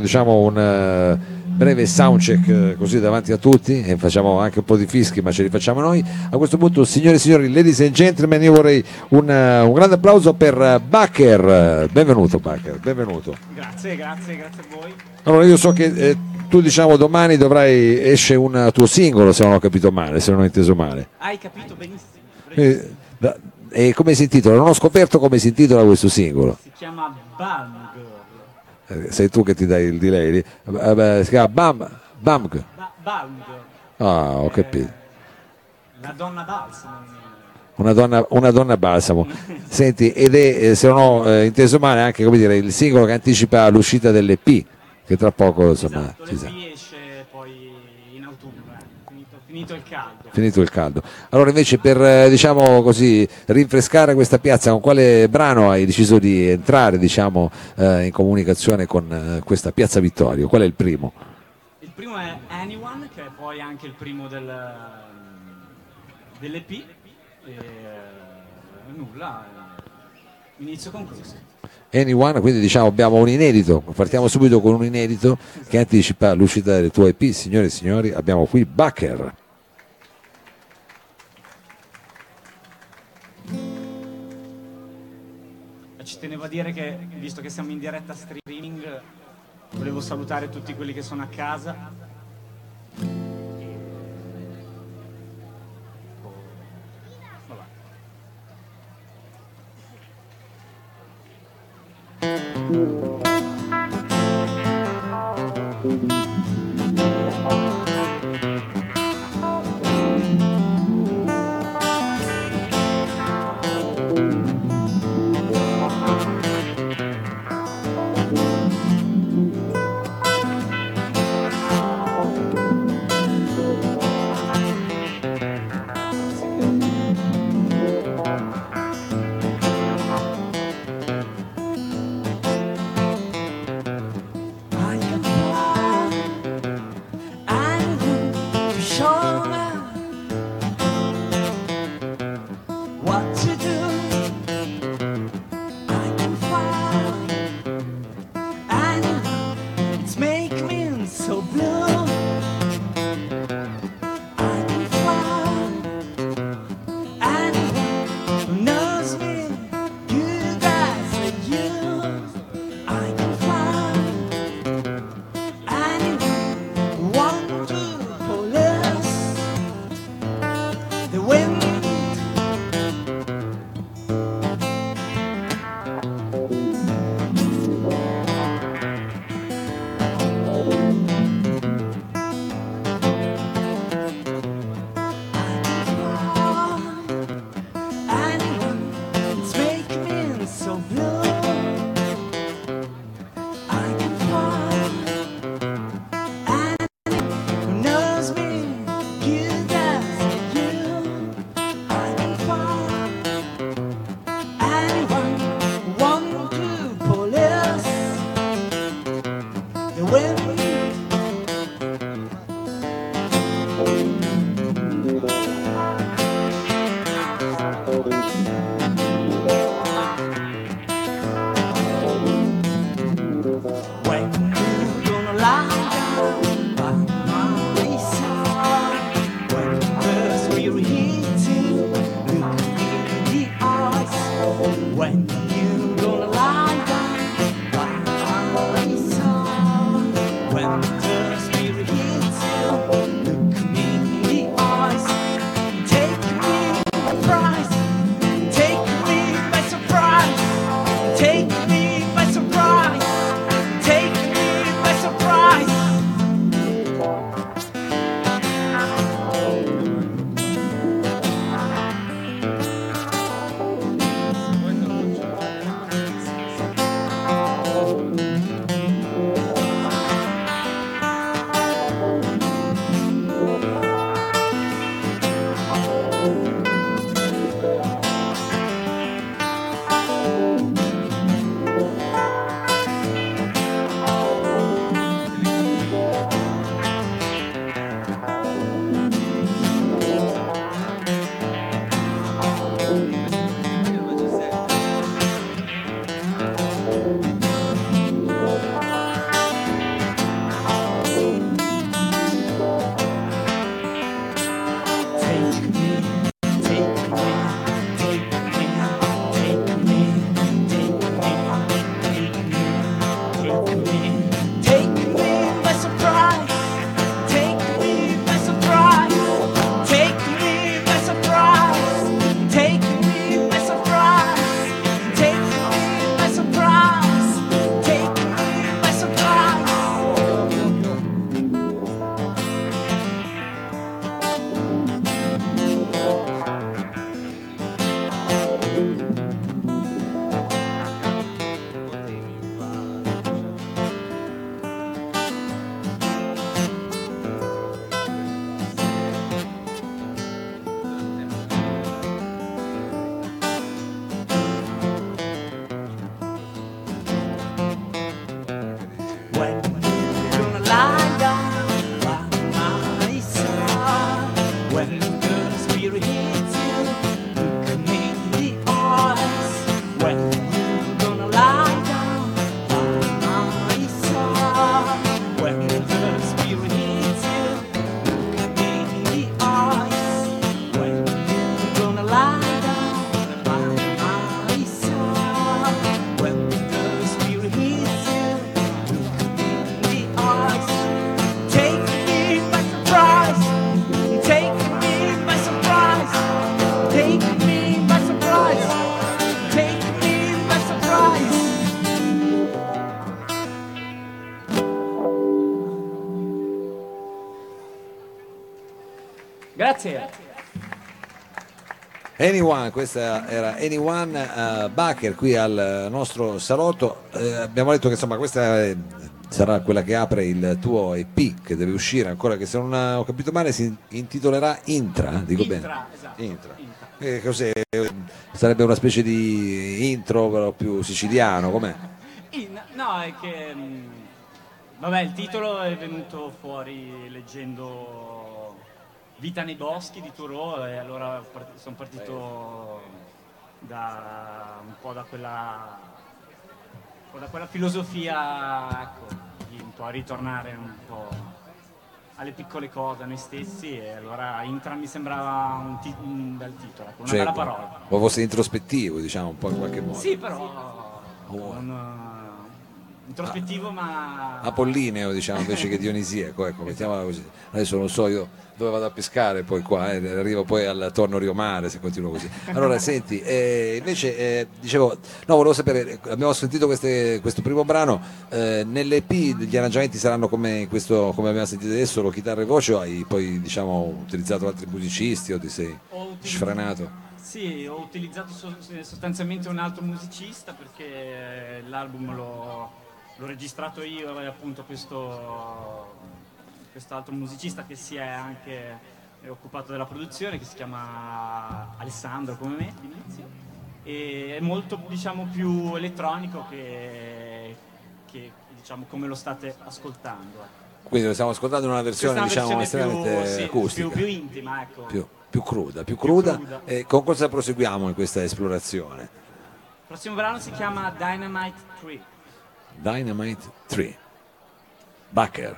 diciamo un eh, breve soundcheck eh, così davanti a tutti e facciamo anche un po' di fischi ma ce li facciamo noi a questo punto signore e signori ladies and gentlemen io vorrei un, eh, un grande applauso per Bacher benvenuto Bacher benvenuto Grazie, grazie, grazie a voi. allora io so che eh, tu diciamo domani dovrai esce un tuo singolo se non ho capito male se non ho inteso male Hai capito benissimo. Eh, da- e come si intitola? non ho scoperto come si intitola questo singolo Si chiama Bang. Eh, sei tu che ti dai il delay lì. Eh, si chiama Bam Bamg Ba- ah ho capito La donna balsamo. Una donna, una donna balsamo. Senti, ed è, eh, se non ho eh, inteso male, anche come dire, il singolo che anticipa l'uscita dell'EP, che tra poco insomma Esatto, ci sarà. esce poi in autunno, eh. Finito, il caldo. Finito il caldo. Allora invece per eh, diciamo così rinfrescare questa piazza, con quale brano hai deciso di entrare diciamo, eh, in comunicazione con eh, questa piazza Vittorio? Qual è il primo? Il primo è Anyone, che è poi anche il primo del, dell'EP. E nulla, eh, inizio con questo. Anyone, quindi diciamo abbiamo un inedito, partiamo subito con un inedito che anticipa l'uscita del tuo EP, signore e signori, abbiamo qui Bacher. Ci tenevo a dire che, visto che siamo in diretta streaming, volevo salutare tutti quelli che sono a casa. Anyone, questa era Anyone uh, Bacher qui al nostro salotto. Eh, abbiamo detto che insomma questa è- sarà quella che apre il tuo EP che deve uscire ancora che se non ho capito male si intitolerà Intra, dico Intra, bene. esatto. Intra. Intra. Eh, cos'è? Sarebbe una specie di intro però più siciliano, com'è? In- no, è che. mm, Vabbè, il titolo è venuto fuori leggendo Vita nei boschi di Thoreau e allora sono partito da un po' da quella, un po' da quella filosofia, ecco, di un po' ritornare un po' alle piccole cose, a noi stessi e allora Intra mi sembrava un, ti- un bel titolo, una Cioè, bella parola. O fosse introspettivo, diciamo, un po' in qualche modo. Sì, però Oh. uh, introspettivo ma... Apollineo diciamo invece che dionisiaco ecco mettiamola così. Adesso non so io dove vado a pescare poi qua eh, arrivo poi al torno Rio Mare se continuo così. Allora senti eh, invece eh, dicevo no volevo sapere eh, abbiamo sentito queste- questo primo brano eh, nell'EP gli arrangiamenti saranno come questo come abbiamo sentito adesso solo chitarra e voce o hai poi diciamo utilizzato altri musicisti o ti sei Ho sfrenato? Sì, ho utilizzato so- sostanzialmente un altro musicista perché l'album l'ho, l'ho registrato io e appunto questo quest'altro musicista che si è anche occupato della produzione che si chiama Alessandro come me all'inizio e è molto diciamo più elettronico che, che diciamo come lo state ascoltando. quindi lo stiamo ascoltando in una versione diciamo estremamente più, sì, acustica più, più intima, ecco. più, più cruda, più cruda. cruda. E con cosa proseguiamo in questa esplorazione? Il prossimo brano si chiama Dynamite 3. Dynamite 3. Backer.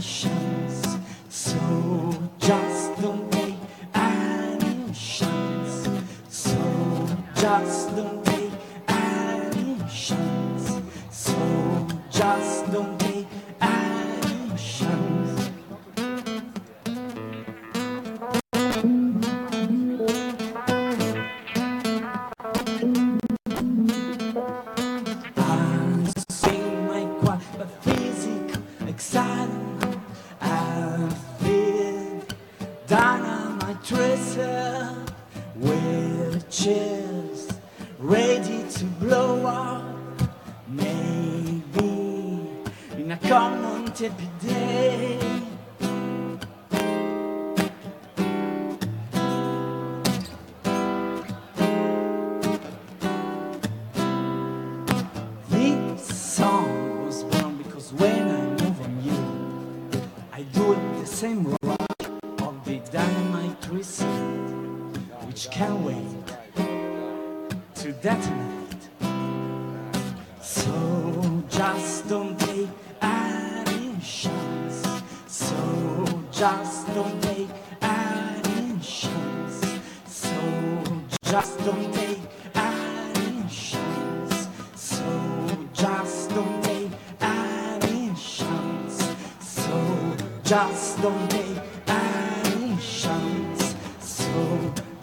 想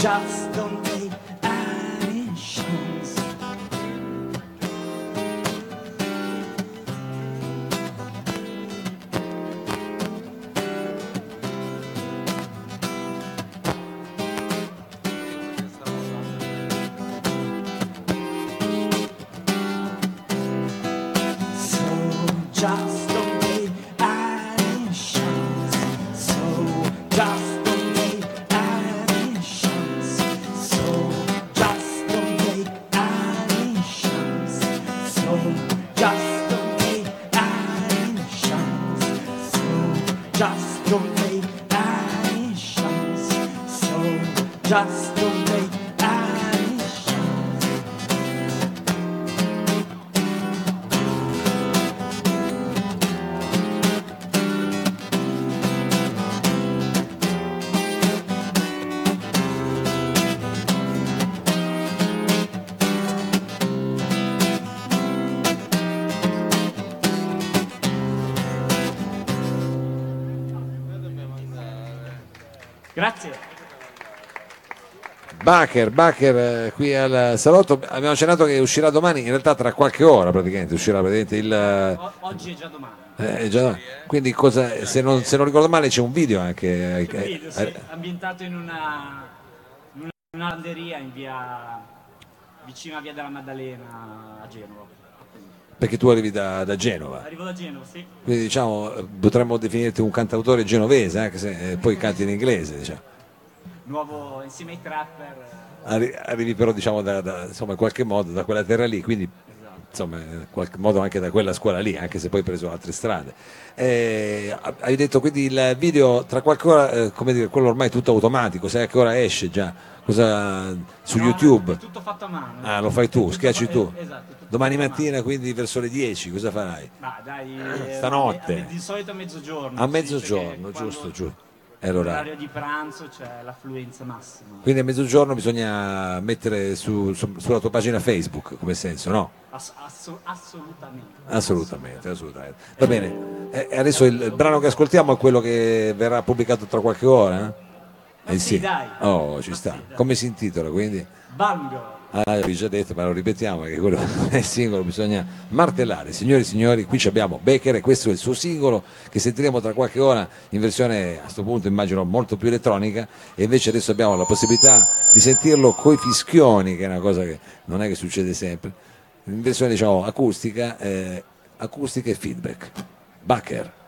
just don't just to make Bacher, Bacher eh, qui al salotto, abbiamo accennato che uscirà domani, in realtà tra qualche ora praticamente, uscirà praticamente il... eh, O- oggi è già domani. eh, già- quindi cosa, se, non, se non ricordo male c'è un video anche... eh, C'è un video, eh, sì, ambientato in una, in una, landeria in via vicino a via della Maddalena a Genova. perché tu arrivi da, da Genova, Arrivo da Genova, sì. quindi diciamo eh, potremmo definirti un cantautore genovese, anche se eh, poi canti in inglese. Diciamo. Nuovo insieme ai trapper. Arri- arrivi però diciamo da, da- insomma, in qualche modo da quella terra lì, quindi insomma in qualche modo anche da quella scuola lì, anche se poi hai preso altre strade. Eh, hai detto quindi il video tra qualche ora, eh, come dire, quello ormai è tutto automatico, sai a che ora esce già? Cosa, su No, YouTube? È tutto fatto a mano. Ah, lo fai tu, schiacci fa- tu. eh, Esatto. Domani mattina quindi verso le 10 cosa farai? Ma dai, eh, Stanotte. a- di solito a mezzogiorno. A mezzogiorno, che giusto, quando giusto. È l'orario. Di pranzo c'è l'affluenza massima. Quindi a mezzogiorno bisogna mettere su- su- sulla tua pagina Facebook come senso, no? Ass- asso- assolutamente. Assolutamente, assolutamente. Va bene, Eh, adesso il, il brano che ascoltiamo è quello che verrà pubblicato tra qualche ora? eh? Ma sì, dai. Oh, ci Ma sta. sì, dai. Come si intitola quindi? Bango. Ah, l'avevi già detto, ma lo ripetiamo che quello è il singolo, bisogna martellare. Signori e signori, qui abbiamo Becker e questo è il suo singolo che sentiremo tra qualche ora in versione a questo punto immagino molto più elettronica e invece adesso abbiamo la possibilità di sentirlo coi fischioni, che è una cosa che non è che succede sempre, in versione diciamo acustica, eh, acustica e feedback. Becker.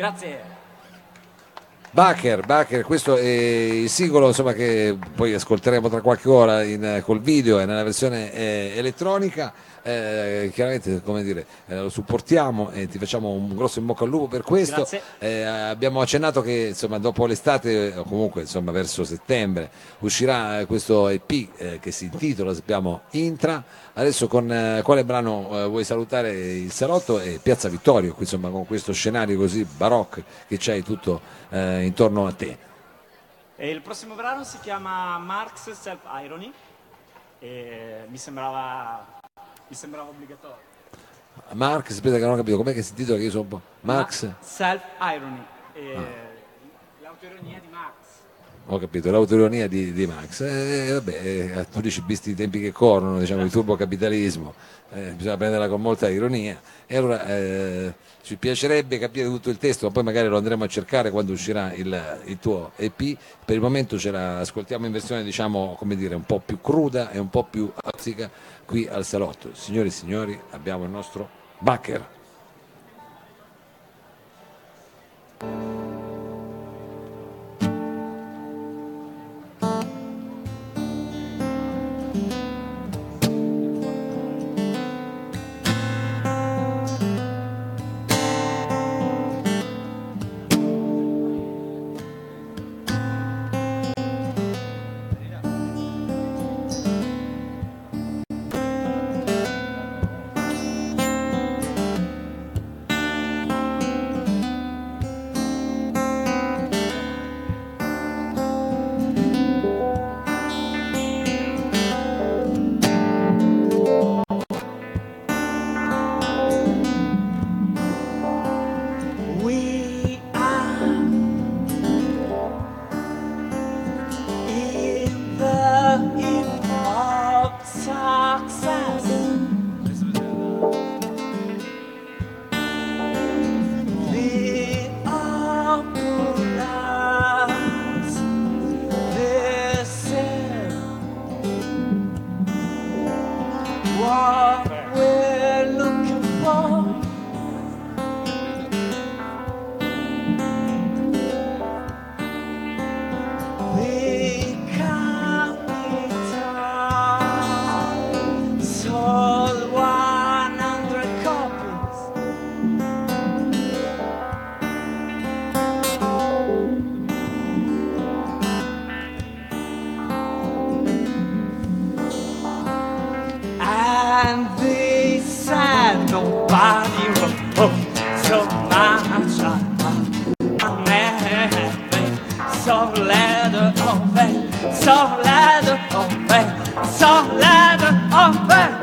Grazie. Bacher, Bacher, questo è il singolo insomma, che poi ascolteremo tra qualche ora in- col video e nella versione eh, elettronica. Eh, chiaramente come dire, eh, lo supportiamo e ti facciamo un grosso in bocca al lupo per questo. Eh, abbiamo accennato che insomma, dopo l'estate, o comunque insomma, verso settembre, uscirà eh, questo EP eh, che si intitola, sappiamo, Intra. Adesso con eh, quale brano eh, vuoi salutare il Salotto e Piazza Vittorio, qui, insomma, con questo scenario così barocco che c'hai tutto eh, intorno a te. E il prossimo brano si chiama Marx Self Irony e mi sembrava, mi sembrava obbligatorio. Marx, aspetta che non ho capito, com'è che si intitola che io sono un po'... Marx? Ma- Self Irony. Ah. L'autoironia di. Ho capito, l'autoironia di, di Max. Eh, vabbè, eh, tu dici visti i tempi che corrono, diciamo, il turbocapitalismo, eh, bisogna prenderla con molta ironia. E allora eh, ci piacerebbe capire tutto il testo, ma poi magari lo andremo a cercare quando uscirà il, il tuo EP. Per il momento ce la ascoltiamo in versione, diciamo, come dire, un po' più cruda e un po' più azzica qui al salotto. Signori e signori, abbiamo il nostro Bacher. Sors là de en vrai, sors là de en vrai, sors là de en vrai.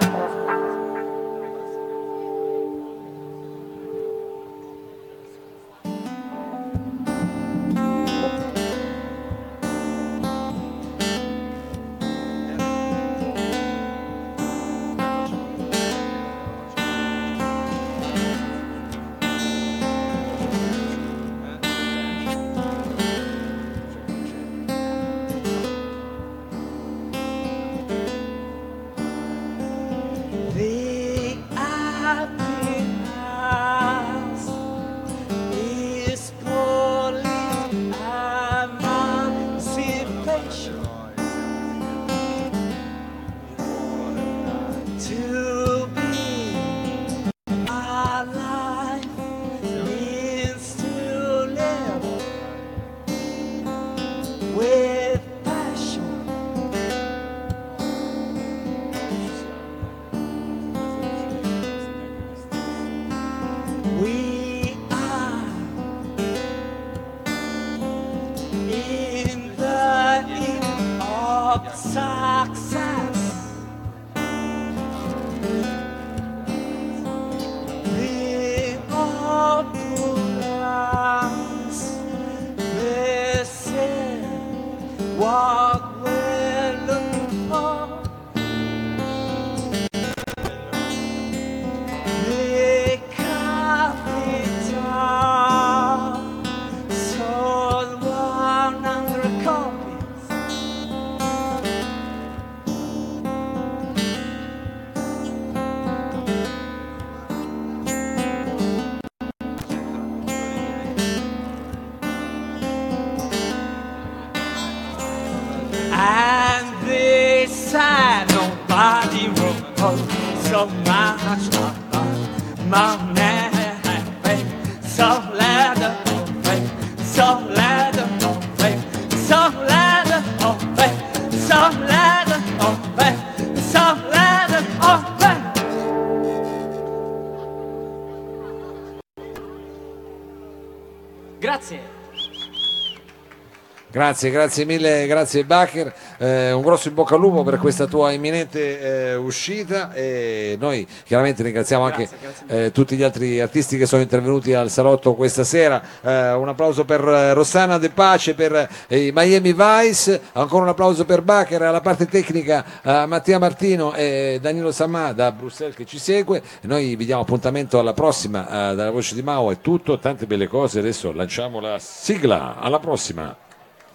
Grazie, grazie mille, grazie Bacher, Eh, un grosso in bocca al lupo per questa tua imminente eh, uscita e noi chiaramente ringraziamo anche eh, tutti gli altri artisti che sono intervenuti al salotto questa sera, Eh, un applauso per eh, Rossana De Pace, per eh, i Miami Vice, ancora un applauso per Bacher, alla parte tecnica Mattia Martino e Danilo Samà da Bruxelles che ci segue, noi vi diamo appuntamento alla prossima, dalla voce di Mao. È tutto, tante belle cose, adesso lanciamo la sigla, alla prossima.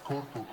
corpo